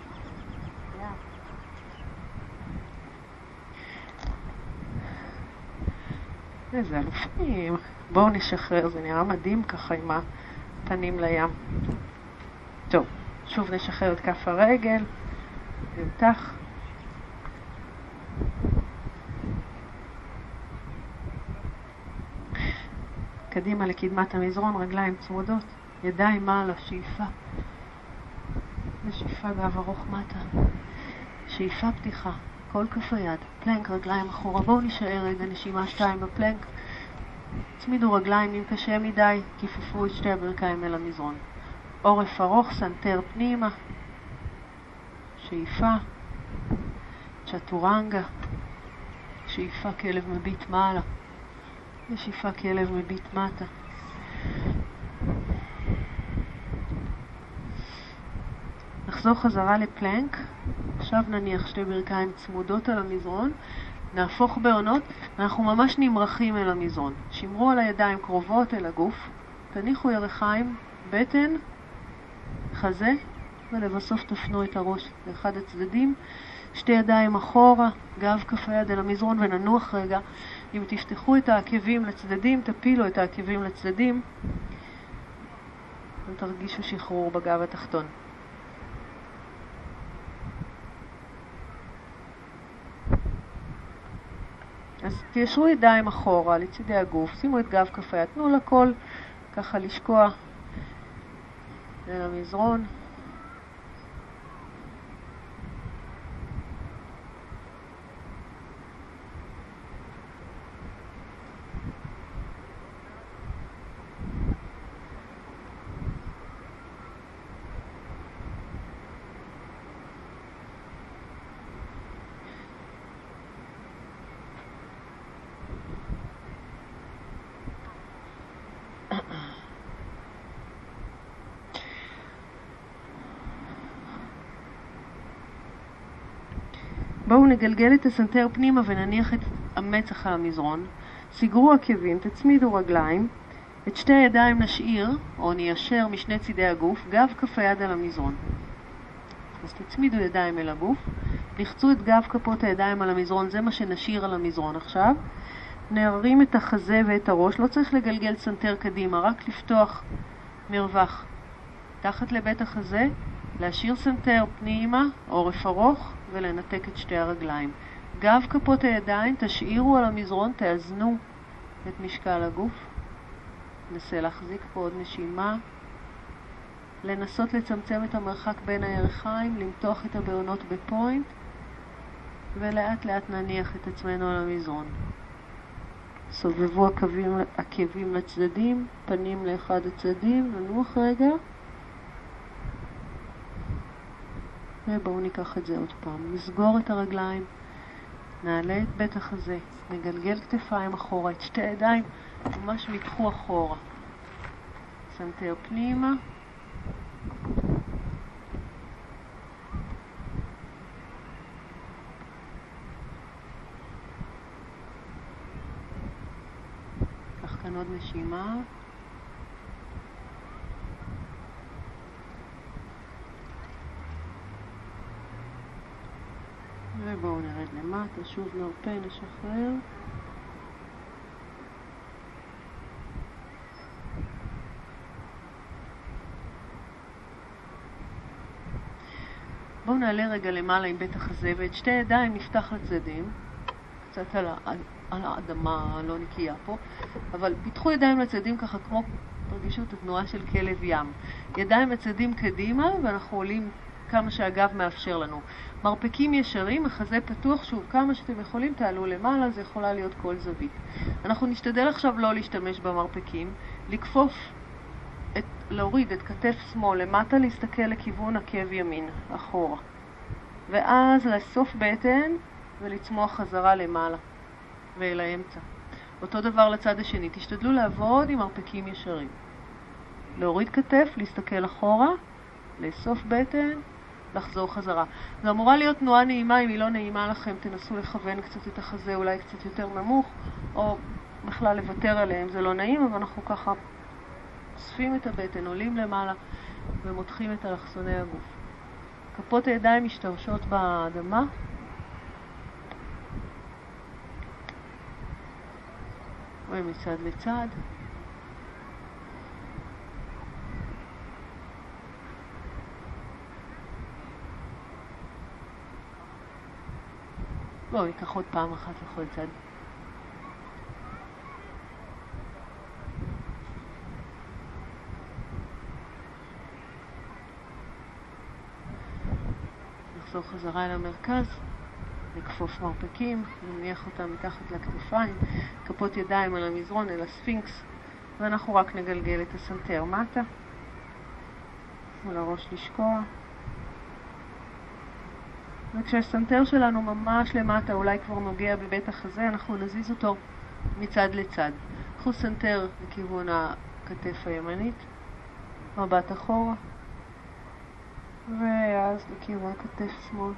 Yeah. איזה אלופים. בואו נשחרר, זה נראה מדהים ככה עם הפנים לים. טוב, שוב נשחרר את כף הרגל, נמתח. קדימה לקדמת המזרון, רגליים צמודות, ידיים מעלה, שאיפה. ושאיפה גב ארוך מטה. שאיפה פתיחה, כל כף היד, פלנק, רגליים אחורה. בואו נשאר רגע נשימה שתיים בפלנק. הצמידו רגליים אם קשה מדי, כופפו את שתי הברכיים אל המזרון. עורף ארוך, סנטר פנימה. שאיפה. צ'טורנגה. שאיפה כלב מביט מעלה. ושאיפה כלב מביט מטה. נחזור חזרה לפלנק, עכשיו נניח שתי ברכיים צמודות על המזרון, נהפוך בעונות, ואנחנו ממש נמרחים אל המזרון. שמרו על הידיים קרובות אל הגוף, תניחו ירחיים, בטן, חזה, ולבסוף תפנו את הראש לאחד הצדדים, שתי ידיים אחורה, גב כף היד אל המזרון וננוח רגע. אם תפתחו את העקבים לצדדים, תפילו את העקבים לצדדים, ותרגישו שחרור בגב התחתון. אז תיישרו ידיים אחורה לצידי הגוף, שימו את גב כף היד, תנו לכל ככה לשקוע אל המזרון. בואו נגלגל את הסנטר פנימה ונניח את המצח על המזרון. סגרו עקבים, תצמידו רגליים, את שתי הידיים נשאיר, או ניישר משני צידי הגוף, גב כף היד על המזרון. אז תצמידו ידיים אל הגוף, לחצו את גב כפות הידיים על המזרון, זה מה שנשאיר על המזרון עכשיו. נרים את החזה ואת הראש, לא צריך לגלגל סנטר קדימה, רק לפתוח מרווח. מתחת לבית החזה, להשאיר סנטר פנימה, עורף ארוך, ולנתק את שתי הרגליים. גב כפות הידיים, תשאירו על המזרון, תאזנו את משקל הגוף. ננסה להחזיק פה עוד נשימה. לנסות לצמצם את המרחק בין הירכיים, למתוח את הבהונות ב point. ולאט לאט נניח את עצמנו על המזרון. סובבו עקבים, עקבים לצדדים, פנים לאחד הצדדים, ננוח רגע. ובואו ניקח את זה עוד פעם. נסגור את הרגליים, נעלה את בית החזה, נגלגל כתפיים אחורה, את שתי הידיים ממש מתחו אחורה. סנטר פנימה. עוד נשימה. ובואו נרד למטה, שוב נרפה, נשחרר. בואו נעלה רגע למעלה עם בית החזה ואת שתי ידיים נפתח לצדדים, קצת על, על, על האדמה הלא נקייה פה, אבל פיתחו ידיים לצדדים ככה כמו, תרגישו את התנועה של כלב ים. ידיים לצדדים קדימה ואנחנו עולים כמה שהגב מאפשר לנו. מרפקים ישרים, החזה פתוח, שוב, כמה שאתם יכולים תעלו למעלה, זה יכולה להיות כל זווית. אנחנו נשתדל עכשיו לא להשתמש במרפקים, לכפוף, את, להוריד את כתף שמאל למטה, להסתכל לכיוון עקב ימין, אחורה. ואז לאסוף בטן ולצמוח חזרה למעלה ואל האמצע. אותו דבר לצד השני, תשתדלו לעבוד עם מרפקים ישרים. להוריד כתף, להסתכל אחורה, לאסוף בטן לחזור חזרה. זו אמורה להיות תנועה נעימה, אם היא לא נעימה לכם, תנסו לכוון קצת את החזה אולי קצת יותר נמוך, או בכלל לוותר עליהם, זה לא נעים, אבל אנחנו ככה אוספים את הבטן, עולים למעלה ומותחים את אלכסוני הגוף. כפות הידיים משתרשות באדמה. ומצד לצד. בואו ניקח עוד פעם אחת לכל צד. נחזור חזרה אל המרכז, נכפוף מרפקים, נניח אותם מתחת לכתפיים, כפות ידיים על המזרון אל הספינקס, ואנחנו רק נגלגל את הסנטר מטה, תנו לראש לשקוע. וכשהסנטר שלנו ממש למטה, אולי כבר נוגע בבית החזה, אנחנו נזיז אותו מצד לצד. קחו סנטר לכיוון הכתף הימנית, מבט אחורה, ואז לכיוון כתף שמאל.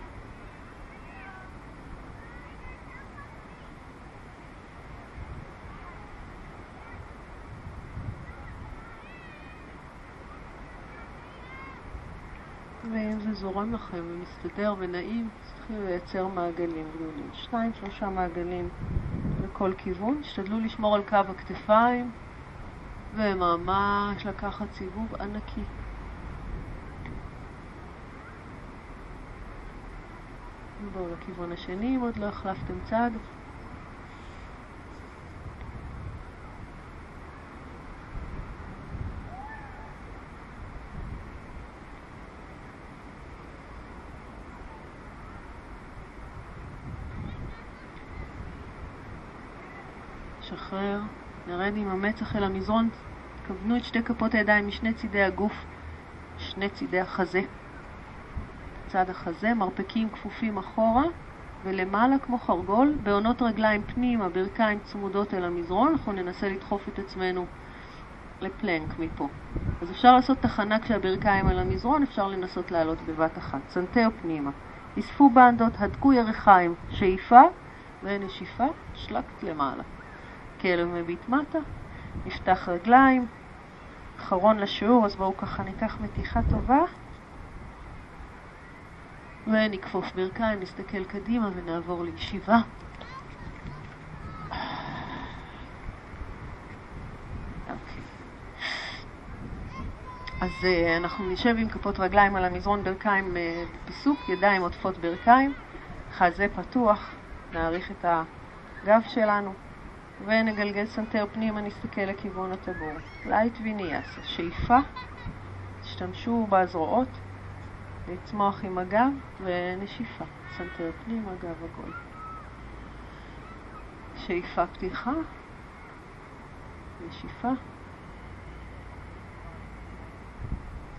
ואם זה זורם לכם ומסתדר ונעים, תתחילו לייצר מעגלים גדולים. שניים, שלושה מעגלים לכל כיוון. תשתדלו לשמור על קו הכתפיים וממש לקחת סיבוב ענקי. בואו לכיוון השני, אם עוד לא החלפתם צד. נשחרר, נרד עם המצח אל המזרון, כוונו את שתי כפות הידיים משני צידי הגוף, שני צידי החזה. צד החזה, מרפקים כפופים אחורה ולמעלה כמו חרגול, בהונות רגליים פנימה, ברכיים צמודות אל המזרון, אנחנו ננסה לדחוף את עצמנו לפלנק מפה. אז אפשר לעשות תחנה כשהברכיים על המזרון, אפשר לנסות לעלות בבת אחת. סנטר פנימה. אספו בנדהות, הדקו ירכיים, שאיפה ונשיפה, שלקת למעלה. כלב מביט מטה, נפתח רגליים, אחרון לשיעור, אז בואו ככה ניקח מתיחה טובה ונכפוף ברכיים, נסתכל קדימה ונעבור לישיבה. אוקיי. אז uh, אנחנו נשב עם כפות רגליים על המזרון, ברכיים uh, פיסוק, ידיים עוטפות ברכיים, חזה פתוח, נאריך את הגב שלנו. ונגלגל סנטר פנימה, נסתכל לכיוון הטבור. light ויניאסה, שאיפה, תשתמשו בזרועות, לצמוח עם הגב ונשיפה. סנטר פנימה, הגב עגול. שאיפה פתיחה, נשיפה.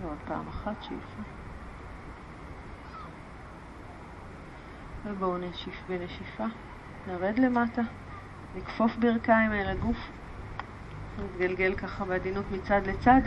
ועוד פעם אחת שאיפה. ובואו נשיף בנשיפה. נרד למטה, נכפוף ברכיים אל הגוף, נתגלגל ככה בעדינות מצד לצד.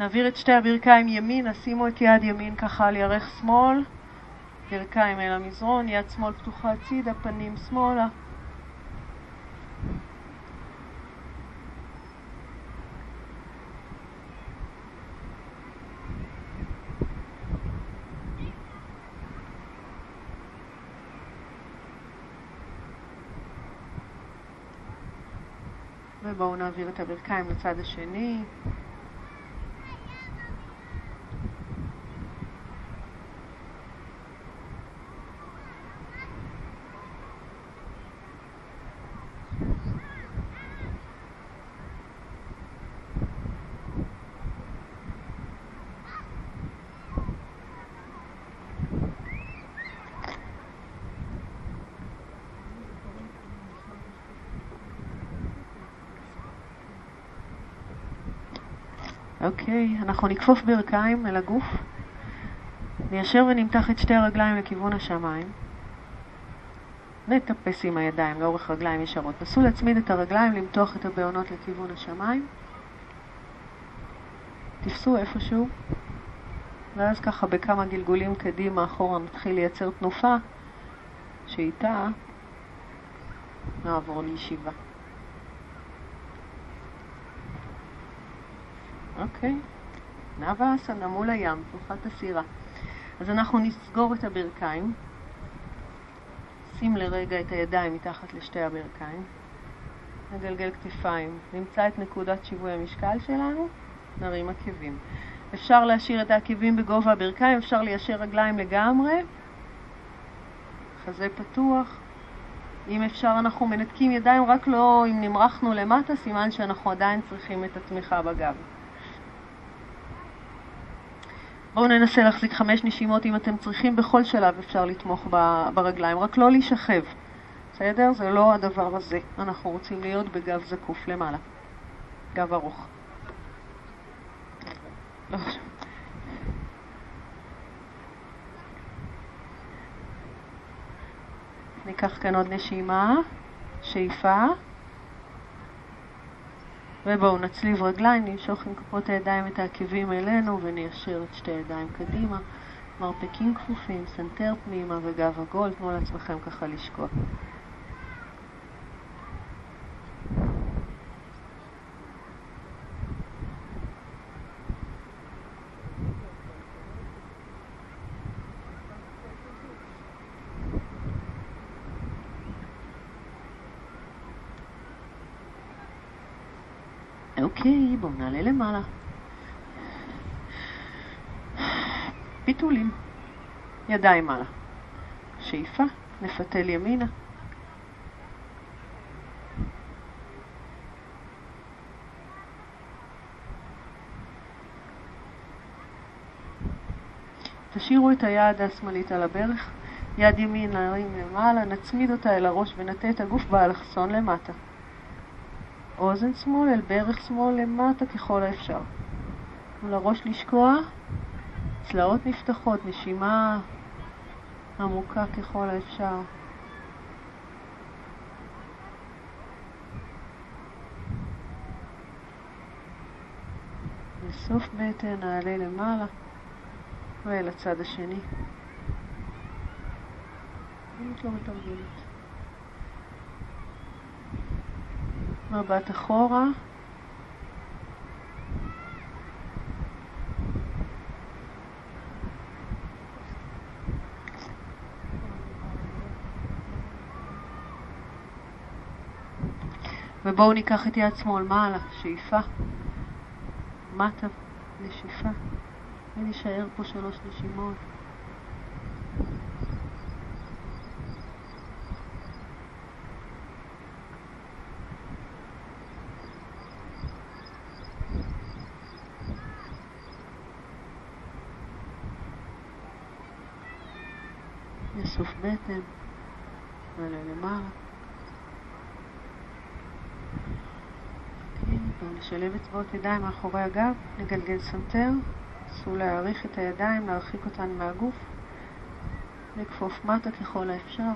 נעביר את שתי הברכיים ימינה, שימו את יד ימין ככה על ירך שמאל, ברכיים אל המזרון, יד שמאל פתוחה הצידה, פנים שמאלה. ובואו נעביר את הברכיים לצד השני. אוקיי, אנחנו נכפוף ברכיים אל הגוף, ניישר ונמתח את שתי הרגליים לכיוון השמיים. נטפס עם הידיים לאורך רגליים ישרות. נסו להצמיד את הרגליים, למתוח את הבעונות לכיוון השמיים. תפסו איפשהו, ואז ככה בכמה גלגולים קדימה אחורה נתחיל לייצר תנופה שאיתה נעבור לישיבה. אוקיי? נאווה אסנה מול הים, תנוחת הסירה. אז אנחנו נסגור את הברכיים. שים לרגע את הידיים מתחת לשתי הברכיים. נגלגל כתפיים. נמצא את נקודת שיווי המשקל שלנו, נרים עקבים. אפשר להשאיר את העקבים בגובה הברכיים, אפשר ליישר רגליים לגמרי. חזה פתוח. אם אפשר אנחנו מנתקים ידיים, רק לא אם נמרחנו למטה, סימן שאנחנו עדיין צריכים את התמיכה בגב. בואו ננסה להחזיק חמש נשימות אם אתם צריכים, בכל שלב אפשר לתמוך ברגליים, רק לא להישכב, בסדר? זה לא הדבר הזה. אנחנו רוצים להיות בגב זקוף למעלה, גב ארוך. לא ניקח כאן עוד נשימה, שאיפה. ובואו נצליב רגליים, נמשוך עם כפות הידיים את העקבים אלינו וניישר את שתי הידיים קדימה. מרפקים כפופים, סנטר פנימה וגב עגול, תנו לעצמכם ככה לשקוע. אוקיי, בואו נעלה למעלה. פיתולים. ידיים מעלה. שאיפה, נפתל ימינה. תשאירו את היד השמאלית על הברך, יד ימין להרים למעלה, נצמיד אותה אל הראש ונטה את הגוף באלכסון למטה. אוזן שמאל אל ברך שמאל למטה ככל האפשר. מול הראש לשקוע, צלעות נפתחות, נשימה עמוקה ככל האפשר. בסוף בטן נעלה למעלה ואל הצד השני. את לא מתרגלת. מבט אחורה. ובואו ניקח את יד שמאל מעלה, שאיפה, מטה, נשיפה, ונשאר פה שלוש נשימות. יסוף בטן, נעלה למעלה. בואו נשלב אצבעות ידיים מאחורי הגב, נגלגל סנטר, נסו להאריך את הידיים, להרחיק אותן מהגוף, לכפוף מטה ככל האפשר.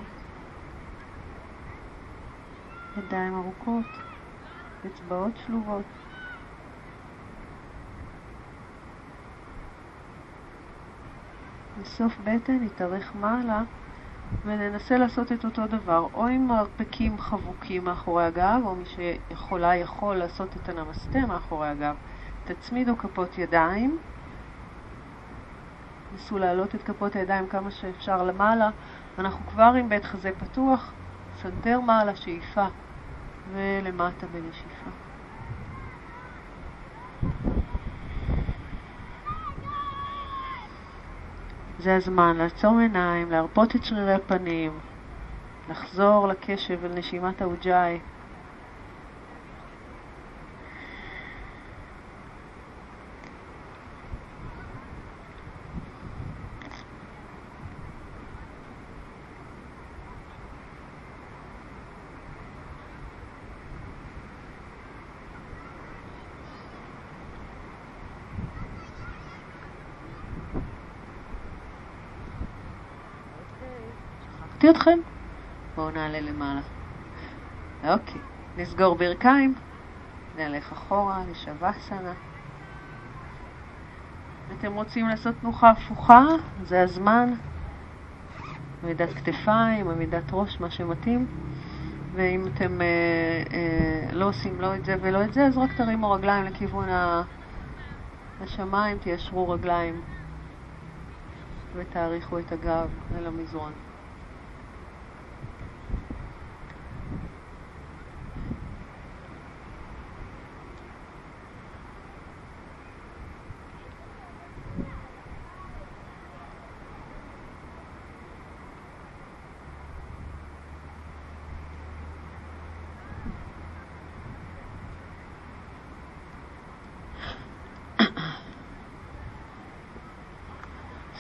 ידיים ארוכות, אצבעות שלובות. באיסוף בטן נתארך מעלה וננסה לעשות את אותו דבר, או עם מרפקים חבוקים מאחורי הגב, או מי שיכולה יכול לעשות את הנמסטה מאחורי הגב. תצמידו כפות ידיים, נסו להעלות את כפות הידיים כמה שאפשר למעלה, אנחנו כבר עם בית חזה פתוח, סנטר מעלה, שאיפה, ולמטה בנשיפה. זה הזמן לעצום עיניים, להרפות את שרירי הפנים, לחזור לקשב אל נשימת האוג'אי. שכחתי אתכם? בואו נעלה למעלה. אוקיי, נסגור ברכיים, נלך אחורה לשווסנה. אם אתם רוצים לעשות תנוחה הפוכה, זה הזמן. עמידת כתפיים, עמידת ראש, מה שמתאים. ואם אתם אה, אה, לא עושים לא את זה ולא את זה, אז רק תרימו רגליים לכיוון השמיים, תיישרו רגליים ותאריכו את הגב אל המזרון.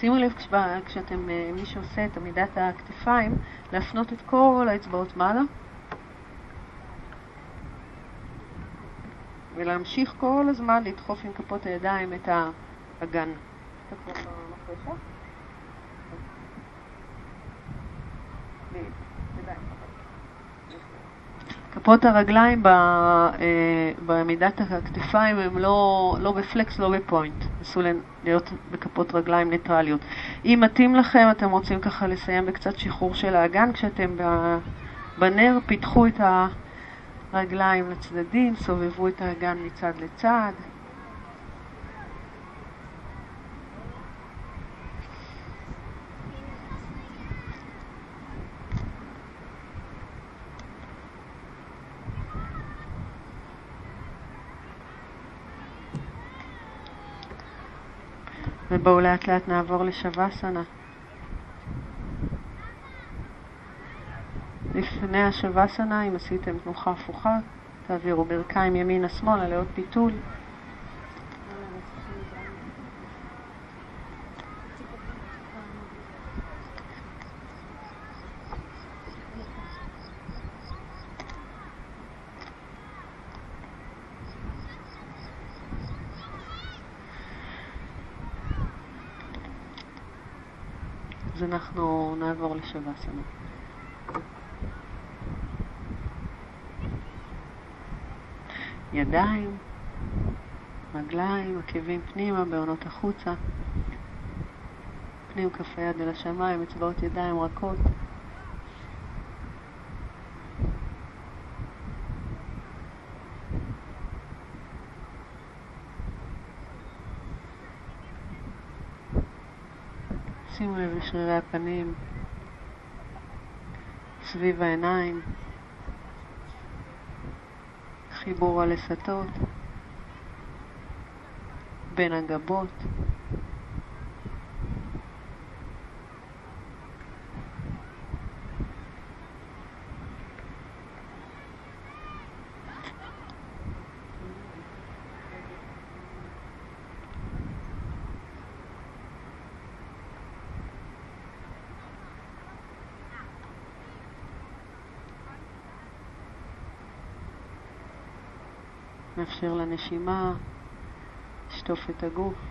שימו לב כשאתם, אה, מי שעושה את עמידת הכתפיים, להפנות את כל האצבעות מעלה ולהמשיך כל הזמן לדחוף עם כפות הידיים את האגן. כפות הרגליים אה, בעמידת הכתפיים הם לא, לא בפלקס, לא בפוינט. נסו להיות בכפות רגליים ניטרליות. אם מתאים לכם, אתם רוצים ככה לסיים בקצת שחרור של האגן, כשאתם בנר, פיתחו את הרגליים לצדדים, סובבו את האגן מצד לצד. ובואו לאט לאט נעבור לשווסנה. לפני השווסנה, אם עשיתם תנוחה הפוכה, תעבירו ברכיים ימינה-שמאלה לעוד פיתול. אז אנחנו נעבור לשווסנה. ידיים, רגליים, עקבים פנימה, בעונות החוצה. פנים כף היד אל השמיים, אצבעות ידיים רכות. שימו לב לשרירי הפנים סביב העיניים, חיבור הלסתות בין הגבות. מאפשר לנשימה, לשטוף את הגוף.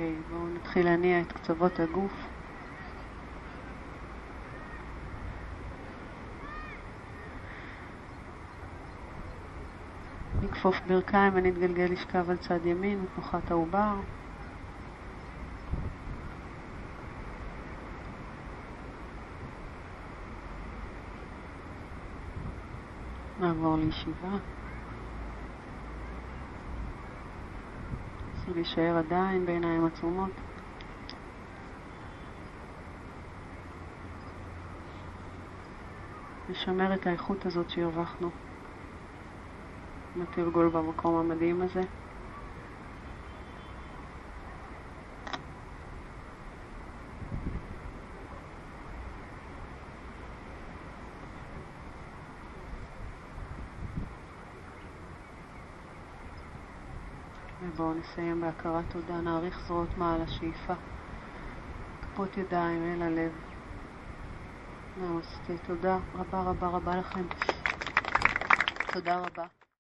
אוקיי, בואו נתחיל להניע את קצוות הגוף. נכפוף ברכיים ונתגלגל לשכב על צד ימין, מתנוחת העובר. נעבור לישיבה. להישאר עדיין בעיניים עצומות. לשמר את האיכות הזאת שהרווחנו עם התרגול במקום המדהים הזה. ובואו נסיים בהכרת תודה, נעריך זרועות מעל השאיפה, כפות ידיים אל הלב. נמסטה, תודה רבה רבה רבה לכם. תודה רבה.